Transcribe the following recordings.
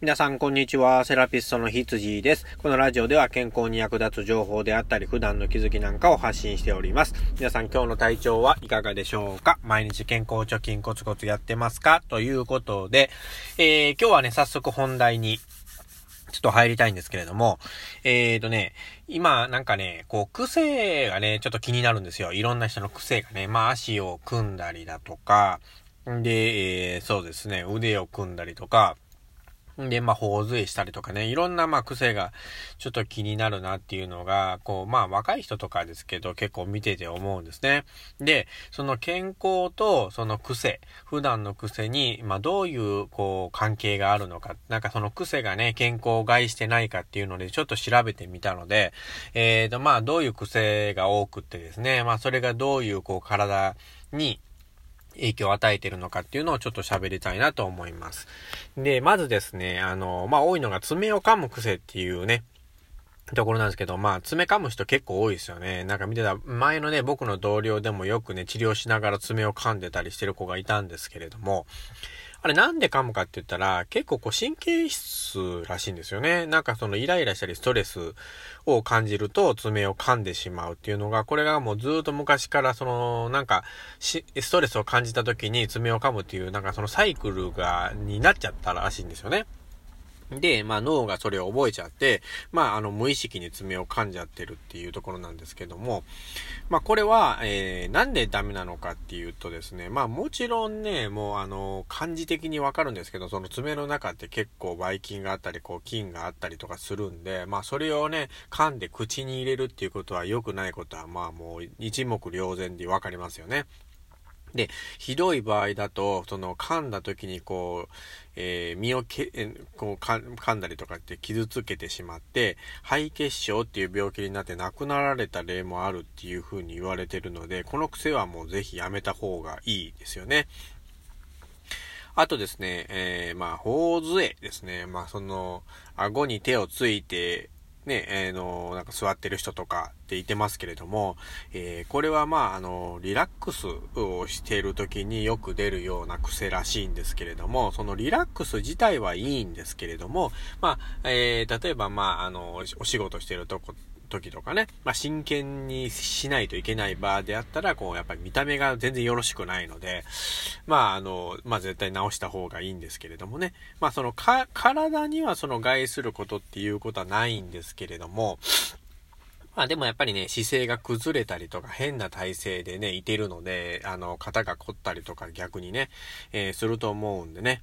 皆さん、こんにちは。セラピストのひつじです。このラジオでは健康に役立つ情報であったり、普段の気づきなんかを発信しております。皆さん、今日の体調はいかがでしょうか？毎日健康貯金コツコツやってますか？ということで、えー、今日はね、早速本題にちょっと入りたいんですけれども、えーとね、今なんかね、こう癖がね、ちょっと気になるんですよ。いろんな人の癖がね、まあ足を組んだりだとか、で、えー、そうですね、腕を組んだりとか、で、まあ、頬杖したりとかね、いろんな、まあ、癖がちょっと気になるなっていうのが、こう、まあ、若い人とかですけど、結構見てて思うんですね。で、その健康とその癖、普段の癖に、まあ、どういう、こう、関係があるのか、なんかその癖がね、健康を害してないかっていうので、ちょっと調べてみたので、えーと、まあ、どういう癖が多くってですね、まあ、それがどういう、こう、体に、影響を与えてるのかっていうのをちょっと喋りたいなと思います。で、まずですね、あの、まあ、多いのが爪を噛む癖っていうね、ところなんですけど、まあ、爪噛む人結構多いですよね。なんか見てた、前のね、僕の同僚でもよくね、治療しながら爪を噛んでたりしてる子がいたんですけれども、あれなんで噛むかって言ったら、結構こう神経質らしいんですよね。なんかそのイライラしたりストレスを感じると爪を噛んでしまうっていうのが、これがもうずっと昔からその、なんか、ストレスを感じた時に爪を噛むっていう、なんかそのサイクルが、になっちゃったらしいんですよね。で、まあ脳がそれを覚えちゃって、まああの無意識に爪を噛んじゃってるっていうところなんですけども、まあこれは、えー、なんでダメなのかっていうとですね、まあもちろんね、もうあの、漢字的にわかるんですけど、その爪の中って結構ばい菌があったり、こう菌があったりとかするんで、まあそれをね、噛んで口に入れるっていうことは良くないことは、まあもう一目瞭然でわかりますよね。で、ひどい場合だと、その噛んだ時にこう、えー、身をけ、えこう噛んだりとかって傷つけてしまって、肺血症っていう病気になって亡くなられた例もあるっていう風に言われてるので、この癖はもうぜひやめた方がいいですよね。あとですね、えー、まあ、頬杖ですね。まあ、その、顎に手をついて、ね、えー、の、なんか座ってる人とかっていてますけれども、えー、これはまあ、あの、リラックスをしている時によく出るような癖らしいんですけれども、そのリラックス自体はいいんですけれども、まあ、えー、例えばまあ、あの、お仕事してるとこ時とかね、まあ、真剣にしないといけない場であったら、こう、やっぱり見た目が全然よろしくないので、まあ、あの、まあ、絶対直した方がいいんですけれどもね。まあ、その、か、体にはその害することっていうことはないんですけれども、まあでもやっぱりね、姿勢が崩れたりとか変な体勢でね、いてるので、あの、肩が凝ったりとか逆にね、えー、すると思うんでね、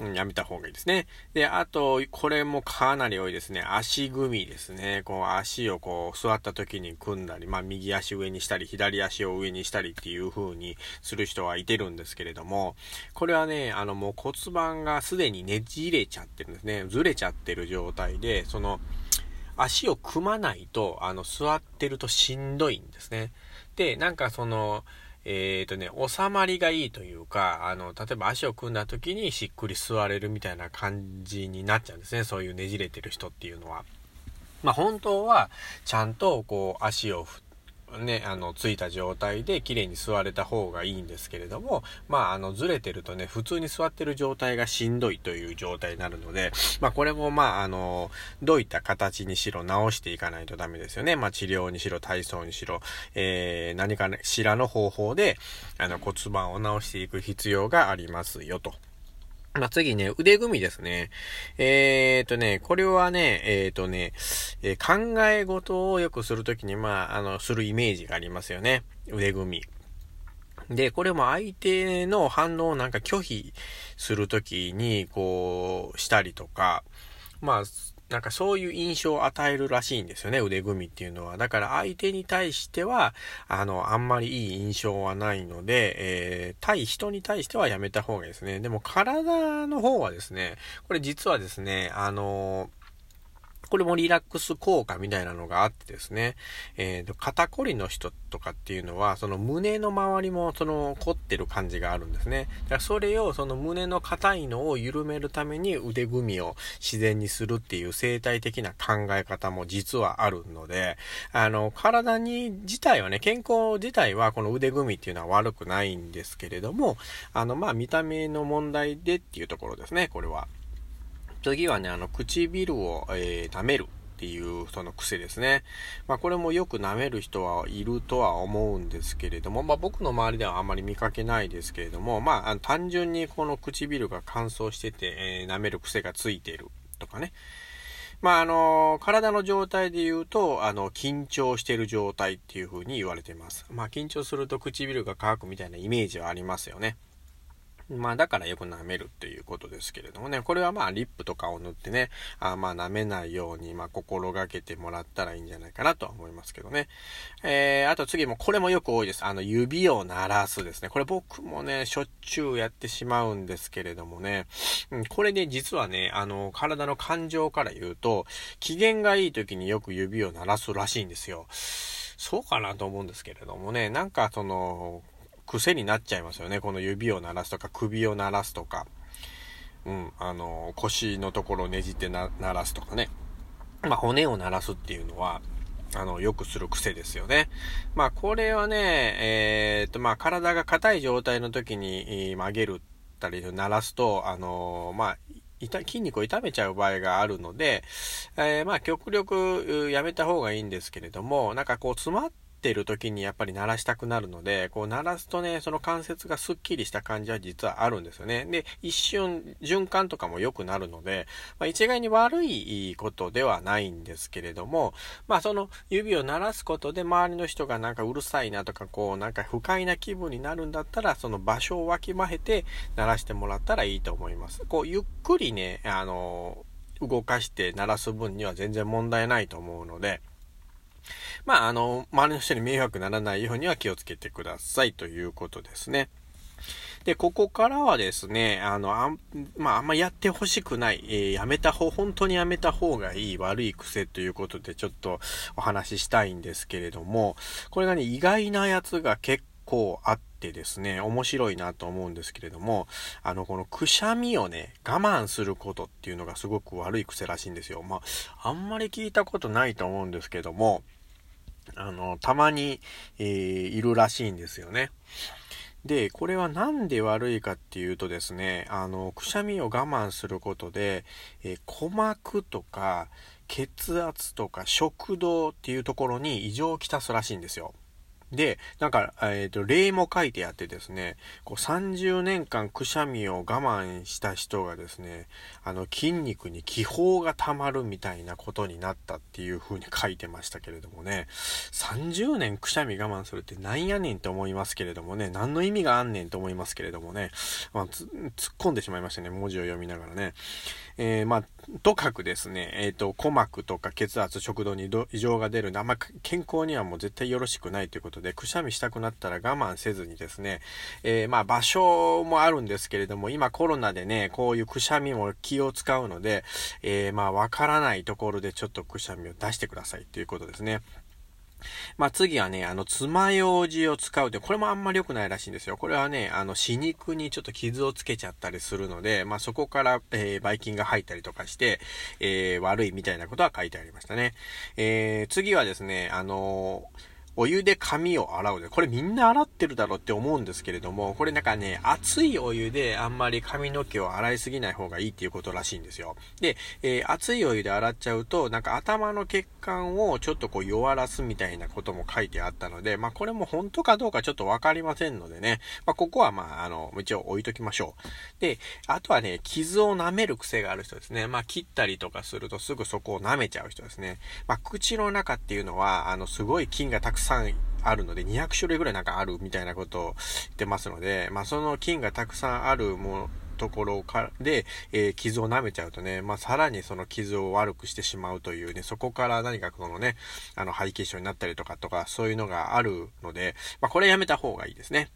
うん、やめた方がいいですね。で、あと、これもかなり多いですね。足組みですね。こう、足をこう、座った時に組んだり、まあ右足上にしたり、左足を上にしたりっていう風にする人はいてるんですけれども、これはね、あのもう骨盤がすでにねじれちゃってるんですね。ずれちゃってる状態で、その、足を組まないと、あの、座ってるとしんどいんですね。で、なんかその、えっ、ー、とね、収まりがいいというか、あの、例えば足を組んだ時にしっくり座れるみたいな感じになっちゃうんですね。そういうねじれてる人っていうのは。まあ本当は、ちゃんとこう足を振っね、あの、ついた状態で綺麗に座れた方がいいんですけれども、まあ、あの、ずれてるとね、普通に座ってる状態がしんどいという状態になるので、まあ、これもまあ、あの、どういった形にしろ直していかないとダメですよね。まあ、治療にしろ、体操にしろ、えー、何かしらの方法で、あの、骨盤を直していく必要がありますよと。まあ、次ね、腕組みですね。えー、とね、これはね、えー、とね、えー、考え事をよくするときに、まあ、あの、するイメージがありますよね。腕組み。で、これも相手の反応をなんか拒否するときに、こう、したりとか、まあ、なんかそういう印象を与えるらしいんですよね、腕組みっていうのは。だから相手に対しては、あの、あんまりいい印象はないので、えー、対人に対してはやめた方がいいですね。でも体の方はですね、これ実はですね、あのこれもリラックス効果みたいなのがあってですね、えー、肩こりの人とかっていうのは、その胸の周りもその凝ってる感じがあるんですね。だからそれをその胸の硬いのを緩めるために腕組みを自然にするっていう生態的な考え方も実はあるので、あの、体に自体はね、健康自体はこの腕組みっていうのは悪くないんですけれども、あの、ま、見た目の問題でっていうところですね、これは。次はね、あの、唇を、えー、舐める。っていうその癖ですね。まあこれもよく舐める人はいるとは思うんですけれども、まあ僕の周りではあまり見かけないですけれども、まあ単純にこの唇が乾燥してて、えー、舐める癖がついてるとかね。まあ、あの、体の状態で言うと、あの、緊張してる状態っていう風に言われています。まあ、緊張すると唇が乾くみたいなイメージはありますよね。まあだからよく舐めるっていうことですけれどもね、これはまあリップとかを塗ってね、あまあ舐めないようにまあ心がけてもらったらいいんじゃないかなとは思いますけどね。えー、あと次もこれもよく多いです。あの指を鳴らすですね。これ僕もね、しょっちゅうやってしまうんですけれどもね、うん、これね、実はね、あの体の感情から言うと、機嫌がいい時によく指を鳴らすらしいんですよ。そうかなと思うんですけれどもね、なんかその、癖になっちゃいますよね。この指を鳴らすとか、首を鳴らすとか、うん、あの、腰のところをねじって鳴らすとかね。まあ、骨を鳴らすっていうのは、あの、よくする癖ですよね。まあ、これはね、えー、っと、まあ、体が硬い状態の時に曲げるたり鳴らすと、あのまあ、筋肉を痛めちゃう場合があるので、えー、まあ、極力やめた方がいいんですけれども、なんかこう、詰まってってる時にやっぱり鳴らしたくなるので、こう鳴らすとね、その関節がスッキリした感じは実はあるんですよね。で、一瞬循環とかも良くなるので、まあ、一概に悪いことではないんですけれども、まあその指を鳴らすことで周りの人がなんかうるさいなとか、こうなんか不快な気分になるんだったら、その場所をわきまえて鳴らしてもらったらいいと思います。こうゆっくりね、あの、動かして鳴らす分には全然問題ないと思うので、まあ、あの、周りの人に迷惑ならないようには気をつけてくださいということですね。で、ここからはですね、あの、あん、まあ、あんまやってほしくない、えー、やめた方、本当にやめた方がいい悪い癖ということでちょっとお話ししたいんですけれども、これがね、意外なやつが結構あってですね、面白いなと思うんですけれども、あの、このくしゃみをね、我慢することっていうのがすごく悪い癖らしいんですよ。まあ、あんまり聞いたことないと思うんですけども、あの、たまに、えー、いるらしいんですよね。で、これは何で悪いかっていうとですね、あの、くしゃみを我慢することで、えー、鼓膜とか血圧とか食道っていうところに異常をきたすらしいんですよ。で、なんか、えっ、ー、と、例も書いてあってですね、こう30年間くしゃみを我慢した人がですね、あの、筋肉に気泡が溜まるみたいなことになったっていう風に書いてましたけれどもね、30年くしゃみ我慢するってなんやねんと思いますけれどもね、何の意味があんねんと思いますけれどもね、まあ、突っ込んでしまいましたね、文字を読みながらね。えー、まあ、とかくですね、えっ、ー、と、鼓膜とか血圧、食道に異常が出るんで、あんま健康にはもう絶対よろしくないということで、くしゃみしたくなったら我慢せずにですね、えー、まあ、場所もあるんですけれども、今コロナでね、こういうくしゃみも気を使うので、えー、まあ、わからないところでちょっとくしゃみを出してくださいということですね。まあ次はね、あの、爪楊枝を使うって、これもあんまり良くないらしいんですよ。これはね、あの、死肉にちょっと傷をつけちゃったりするので、まあそこから、えー、ばい菌が入ったりとかして、えー、悪いみたいなことは書いてありましたね。えー、次はですね、あのーお湯で髪を洗うで、これみんな洗ってるだろうって思うんですけれども、これなんかね、熱いお湯であんまり髪の毛を洗いすぎない方がいいっていうことらしいんですよ。で、えー、熱いお湯で洗っちゃうと、なんか頭の血管をちょっとこう弱らすみたいなことも書いてあったので、まあこれも本当かどうかちょっとわかりませんのでね、まあここはまああの、一応置いときましょう。で、あとはね、傷を舐める癖がある人ですね。まあ切ったりとかするとすぐそこを舐めちゃう人ですね。まあ口の中っていうのは、あの、すごい菌がたくさんあるので、200種類ぐらいなんかあるみたいなことを言ってますので、まあその菌がたくさんあるもの、ところからで、えー、傷を舐めちゃうとね、まあ、さらにその傷を悪くしてしまうというね、そこから何かこのね、あの、肺血症になったりとかとか、そういうのがあるので、まあ、これやめた方がいいですね。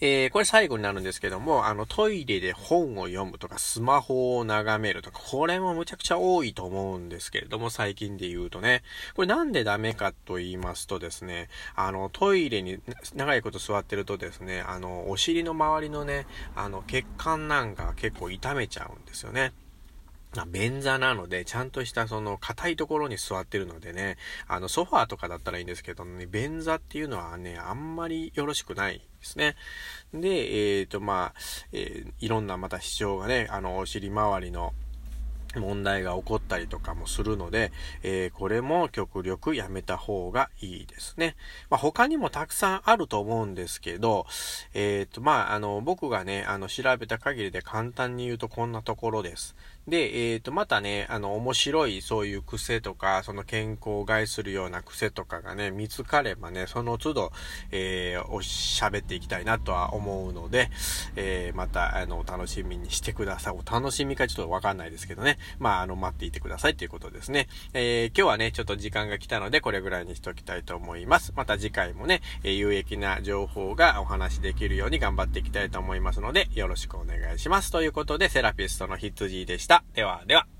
えー、これ最後になるんですけども、あの、トイレで本を読むとか、スマホを眺めるとか、これもむちゃくちゃ多いと思うんですけれども、最近で言うとね。これなんでダメかと言いますとですね、あの、トイレに長いこと座ってるとですね、あの、お尻の周りのね、あの、血管なんか結構痛めちゃうんですよね。便座なので、ちゃんとしたその硬いところに座ってるのでね、あのソファーとかだったらいいんですけどね、便座っていうのはね、あんまりよろしくないですね。で、えっ、ー、とまあ、えー、いろんなまた支障がね、あのお尻周りの問題が起こったりとかもするので、えー、これも極力やめた方がいいですね。まあ、他にもたくさんあると思うんですけど、えっ、ー、と、まあ、あの、僕がね、あの、調べた限りで簡単に言うとこんなところです。で、えっ、ー、と、またね、あの、面白いそういう癖とか、その健康を害するような癖とかがね、見つかればね、その都度、えー、おしゃべっていきたいなとは思うので、えー、また、あの、楽しみにしてください。お楽しみかちょっとわかんないですけどね。まあ、あの、待っていてくださいということですね。えー、今日はね、ちょっと時間が来たので、これぐらいにしておきたいと思います。また次回もね、え有益な情報がお話できるように頑張っていきたいと思いますので、よろしくお願いします。ということで、セラピストの羊でした。では、では。